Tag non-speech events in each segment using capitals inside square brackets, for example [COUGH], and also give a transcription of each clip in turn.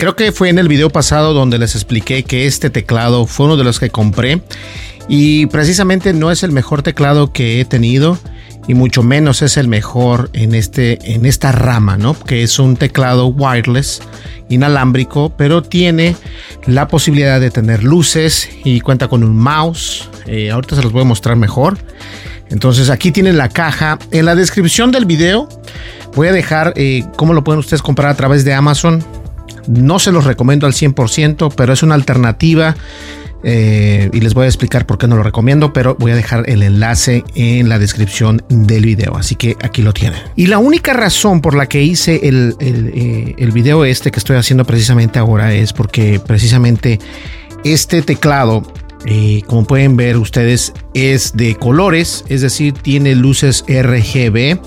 Creo que fue en el video pasado donde les expliqué que este teclado fue uno de los que compré y precisamente no es el mejor teclado que he tenido y mucho menos es el mejor en este en esta rama, ¿no? Que es un teclado wireless inalámbrico, pero tiene la posibilidad de tener luces y cuenta con un mouse. Eh, ahorita se los voy a mostrar mejor. Entonces aquí tienen la caja. En la descripción del video voy a dejar eh, cómo lo pueden ustedes comprar a través de Amazon. No se los recomiendo al 100%, pero es una alternativa. Eh, y les voy a explicar por qué no lo recomiendo, pero voy a dejar el enlace en la descripción del video, así que aquí lo tienen. Y la única razón por la que hice el, el, eh, video este que estoy haciendo precisamente ahora es porque precisamente este teclado, eh, como pueden ver ustedes, es de colores, es decir, tiene luces RGB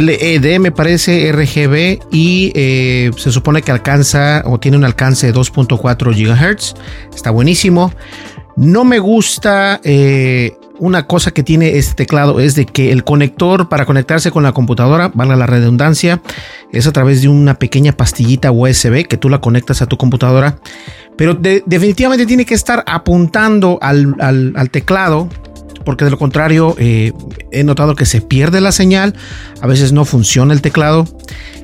LED me parece RGB y eh, se supone que alcanza o tiene un alcance de 2.4 GHz. Está buenísimo. No me gusta eh, una cosa que tiene este teclado es de que el conector para conectarse con la computadora, valga la redundancia, es a través de una pequeña pastillita USB que tú la conectas a tu computadora. Pero definitivamente tiene que estar apuntando al, al teclado porque de lo contrario eh, he notado que se pierde la señal, a veces no funciona el teclado.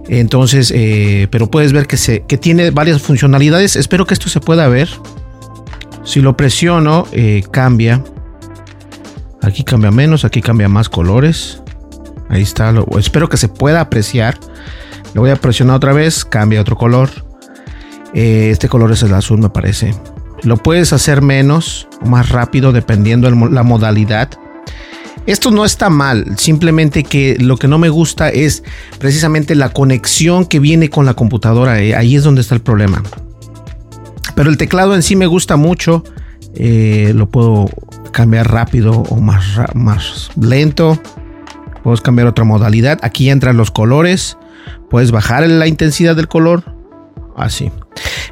Entonces, eh, pero puedes ver que, se, que tiene varias funcionalidades. Espero que esto se pueda ver. Si lo presiono, eh, cambia. Aquí cambia menos, aquí cambia más colores. Ahí está. Espero que se pueda apreciar. Lo voy a presionar otra vez, cambia otro color. este color es el azul, me parece. Lo puedes hacer menos o más rápido dependiendo de la modalidad. Esto no está mal, simplemente que lo que no me gusta es precisamente la conexión que viene con la computadora. Eh, ahí es donde está el problema. Pero el teclado en sí me gusta mucho. Eh, lo puedo cambiar rápido o más, más lento. Puedes cambiar otra modalidad. Aquí entran los colores. Puedes bajar la intensidad del color. Así.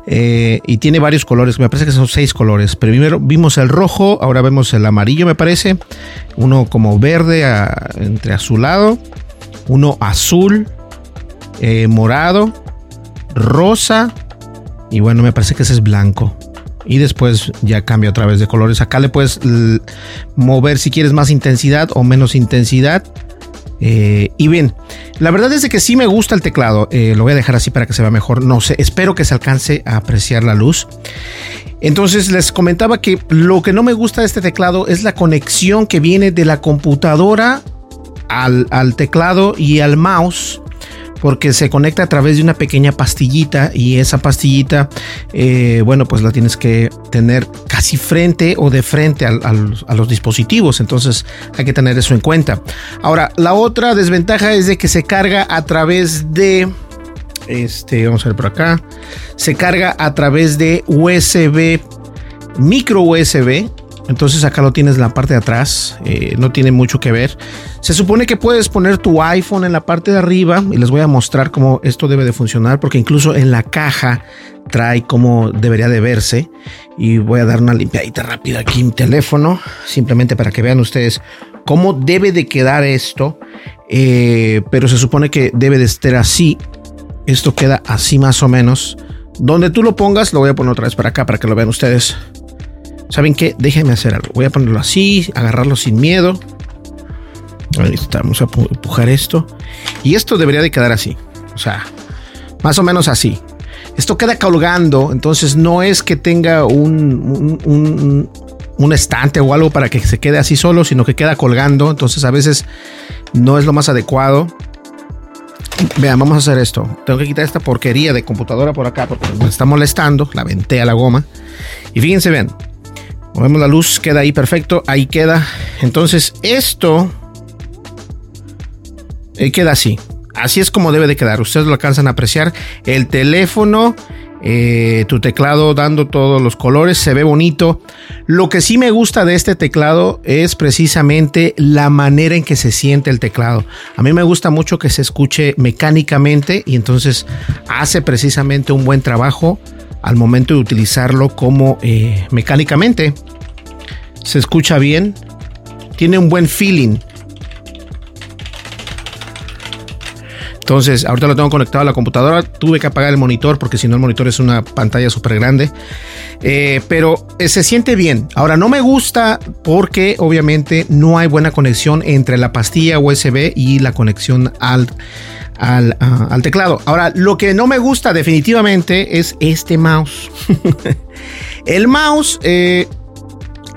Eh, y tiene varios colores, me parece que son seis colores. Primero vimos el rojo, ahora vemos el amarillo, me parece. Uno como verde entre azulado, uno azul, eh, morado, rosa y bueno, me parece que ese es blanco. Y después ya cambia otra vez de colores. Acá le puedes mover si quieres más intensidad o menos intensidad. Eh, y bien, la verdad es que sí me gusta el teclado. Eh, lo voy a dejar así para que se vea mejor. No sé, espero que se alcance a apreciar la luz. Entonces les comentaba que lo que no me gusta de este teclado es la conexión que viene de la computadora al, al teclado y al mouse porque se conecta a través de una pequeña pastillita y esa pastillita, eh, bueno, pues la tienes que tener casi frente o de frente a los dispositivos, entonces hay que tener eso en cuenta. Ahora, la otra desventaja es de que se carga a través de... Este, vamos a ver por acá. Se carga a través de USB, micro USB, entonces acá lo tienes en la parte de atrás, eh, no tiene mucho que ver. Se supone que puedes poner tu iPhone en la parte de arriba y les voy a mostrar cómo esto debe de funcionar porque incluso en la caja trae cómo debería de verse. Y voy a dar una limpiadita rápida aquí en mi teléfono, simplemente para que vean ustedes cómo debe de quedar esto. eh, pero se supone que debe de estar así. Esto queda así más o menos. Donde tú lo pongas, lo voy a poner otra vez para acá para que lo vean ustedes. ¿Saben qué? Déjenme hacer algo. Voy a ponerlo así, agarrarlo sin miedo. Vamos a empujar esto. Y esto debería de quedar así. O sea, más o menos así. Esto queda colgando, entonces no es que tenga un, un, un, estante o algo para que se quede así solo, sino que queda colgando. Entonces a veces no es lo más adecuado. Vean, vamos a hacer esto. Tengo que quitar esta porquería de computadora por acá porque me está molestando. La venté a la goma. Y fíjense, vean. Movemos la luz, queda ahí perfecto. Ahí queda. Entonces esto eh, queda así. Así es como debe de quedar. Ustedes lo alcanzan a apreciar. El teléfono, eh, tu teclado dando todos los colores, se ve bonito. Lo que sí me gusta de este teclado es precisamente la manera en que se siente el teclado. A mí me gusta mucho que se escuche mecánicamente y entonces hace precisamente un buen trabajo al momento de utilizarlo como eh, mecánicamente. Se escucha bien, tiene un buen feeling. Entonces, ahorita lo tengo conectado a la computadora. Tuve que apagar el monitor porque si no el monitor es una pantalla súper grande. Eh, pero eh, se siente bien. Ahora, no me gusta porque obviamente no hay buena conexión entre la pastilla USB y la conexión al, al, ah, teclado. Ahora, lo que no me gusta definitivamente es este mouse. [LAUGHS] el mouse eh,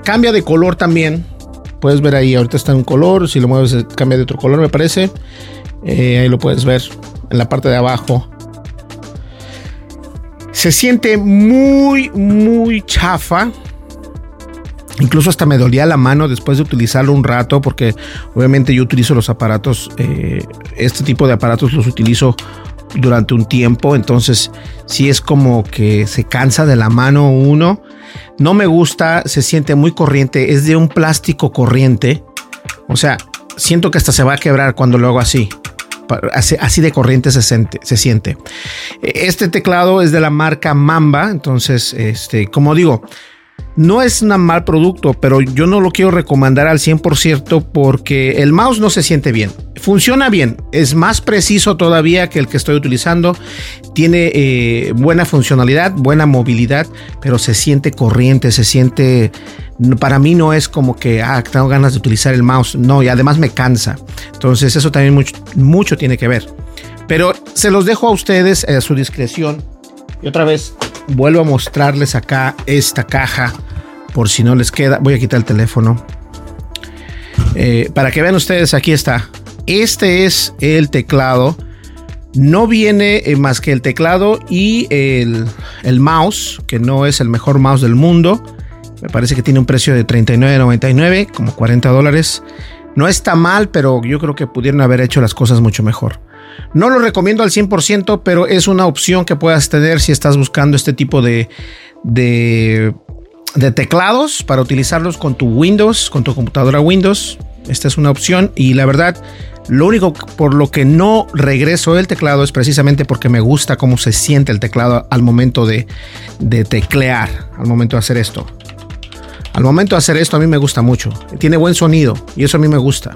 cambia de color también. Puedes ver ahí, ahorita está en un color. Si lo mueves, cambia de otro color, me parece. Eh, ahí lo puedes ver en la parte de abajo. Se siente muy, muy chafa. Incluso hasta me dolía la mano después de utilizarlo un rato, porque obviamente yo utilizo los aparatos, eh, este tipo de aparatos los utilizo durante un tiempo, entonces si es como que se cansa de la mano uno. No me gusta, se siente muy corriente, es de un plástico corriente, o sea, siento que hasta se va a quebrar cuando lo hago así así, de corriente se siente, siente. Este teclado es de la marca Mamba, entonces, este, como digo, no es un mal producto, pero yo no lo quiero recomendar al 100% porque el mouse no se siente bien. Funciona bien, es más preciso todavía que el que estoy utilizando. Tiene eh, buena funcionalidad, buena movilidad, pero se siente corriente, se siente... Para mí no es como que, ah, tengo ganas de utilizar el mouse. No, y además me cansa. Entonces eso también mucho, mucho tiene que ver. Pero se los dejo a ustedes a su discreción. Y otra vez, vuelvo a mostrarles acá esta caja por si no les queda. Voy a quitar el teléfono. Eh, para que vean ustedes, aquí está. Este es el teclado. No viene eh, más que el teclado y el, el, mouse, que no es el mejor mouse del mundo. Me parece que tiene un precio de $39.99, como 40 dólares. No está mal, pero yo creo que pudieron haber hecho las cosas mucho mejor. No lo recomiendo al 100%, pero es una opción que puedas tener si estás buscando este tipo de, de, teclados para utilizarlos con tu Windows, con tu computadora Windows. Esta es una opción y la verdad, lo único por lo que no regreso el teclado es precisamente porque me gusta cómo se siente el teclado al momento de, de teclear, al momento de hacer esto. Al momento de hacer esto a mí me gusta mucho. Tiene buen sonido y eso a mí me gusta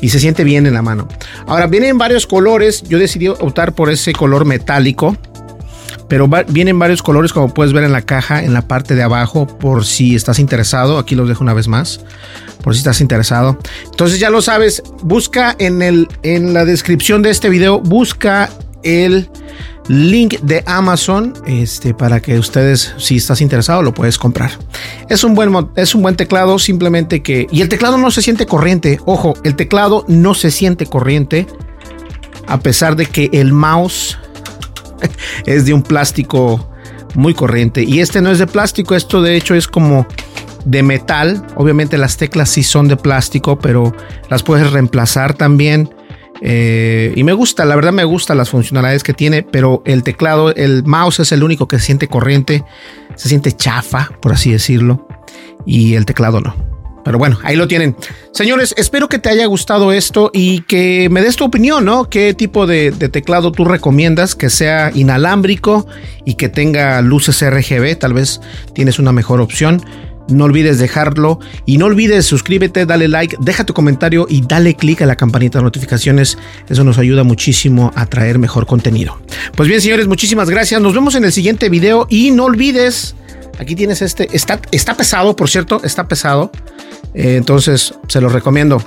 y se siente bien en la mano. Ahora, vienen varios colores. Yo decidí optar por ese color metálico. Pero vienen varios colores como puedes ver en la caja, en la parte de abajo, por si estás interesado. Aquí los dejo una vez más, por si estás interesado. Entonces ya lo sabes, busca en, el, en la descripción de este video, busca el link de Amazon este, para que ustedes, si estás interesado, lo puedes comprar. Es un, buen, es un buen teclado, simplemente que... Y el teclado no se siente corriente. Ojo, el teclado no se siente corriente. A pesar de que el mouse [LAUGHS] es de un plástico muy corriente. Y este no es de plástico, esto de hecho es como de metal. Obviamente las teclas sí son de plástico, pero las puedes reemplazar también eh, y me gusta, la verdad me gusta las funcionalidades que tiene, pero el teclado, el mouse es el único que se siente corriente, se siente chafa, por así decirlo, y el teclado no. Pero bueno, ahí lo tienen. Señores, espero que te haya gustado esto y que me des tu opinión, ¿no? ¿Qué tipo de, de, teclado tú recomiendas? Que sea inalámbrico y que tenga luces RGB. Tal vez tienes una mejor opción. No olvides dejarlo y no olvides suscríbete, dale like, deja tu comentario y dale click a la campanita de notificaciones. Eso nos ayuda muchísimo a traer mejor contenido. Pues bien, señores, muchísimas gracias. Nos vemos en el siguiente video y no olvides, aquí tienes este, está, está pesado, por cierto, está pesado. Eh, entonces, se los recomiendo.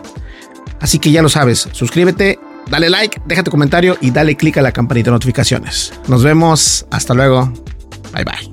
Así que ya lo sabes, suscríbete, dale like, deja tu comentario y dale click a la campanita de notificaciones. Nos vemos, hasta luego. Bye bye.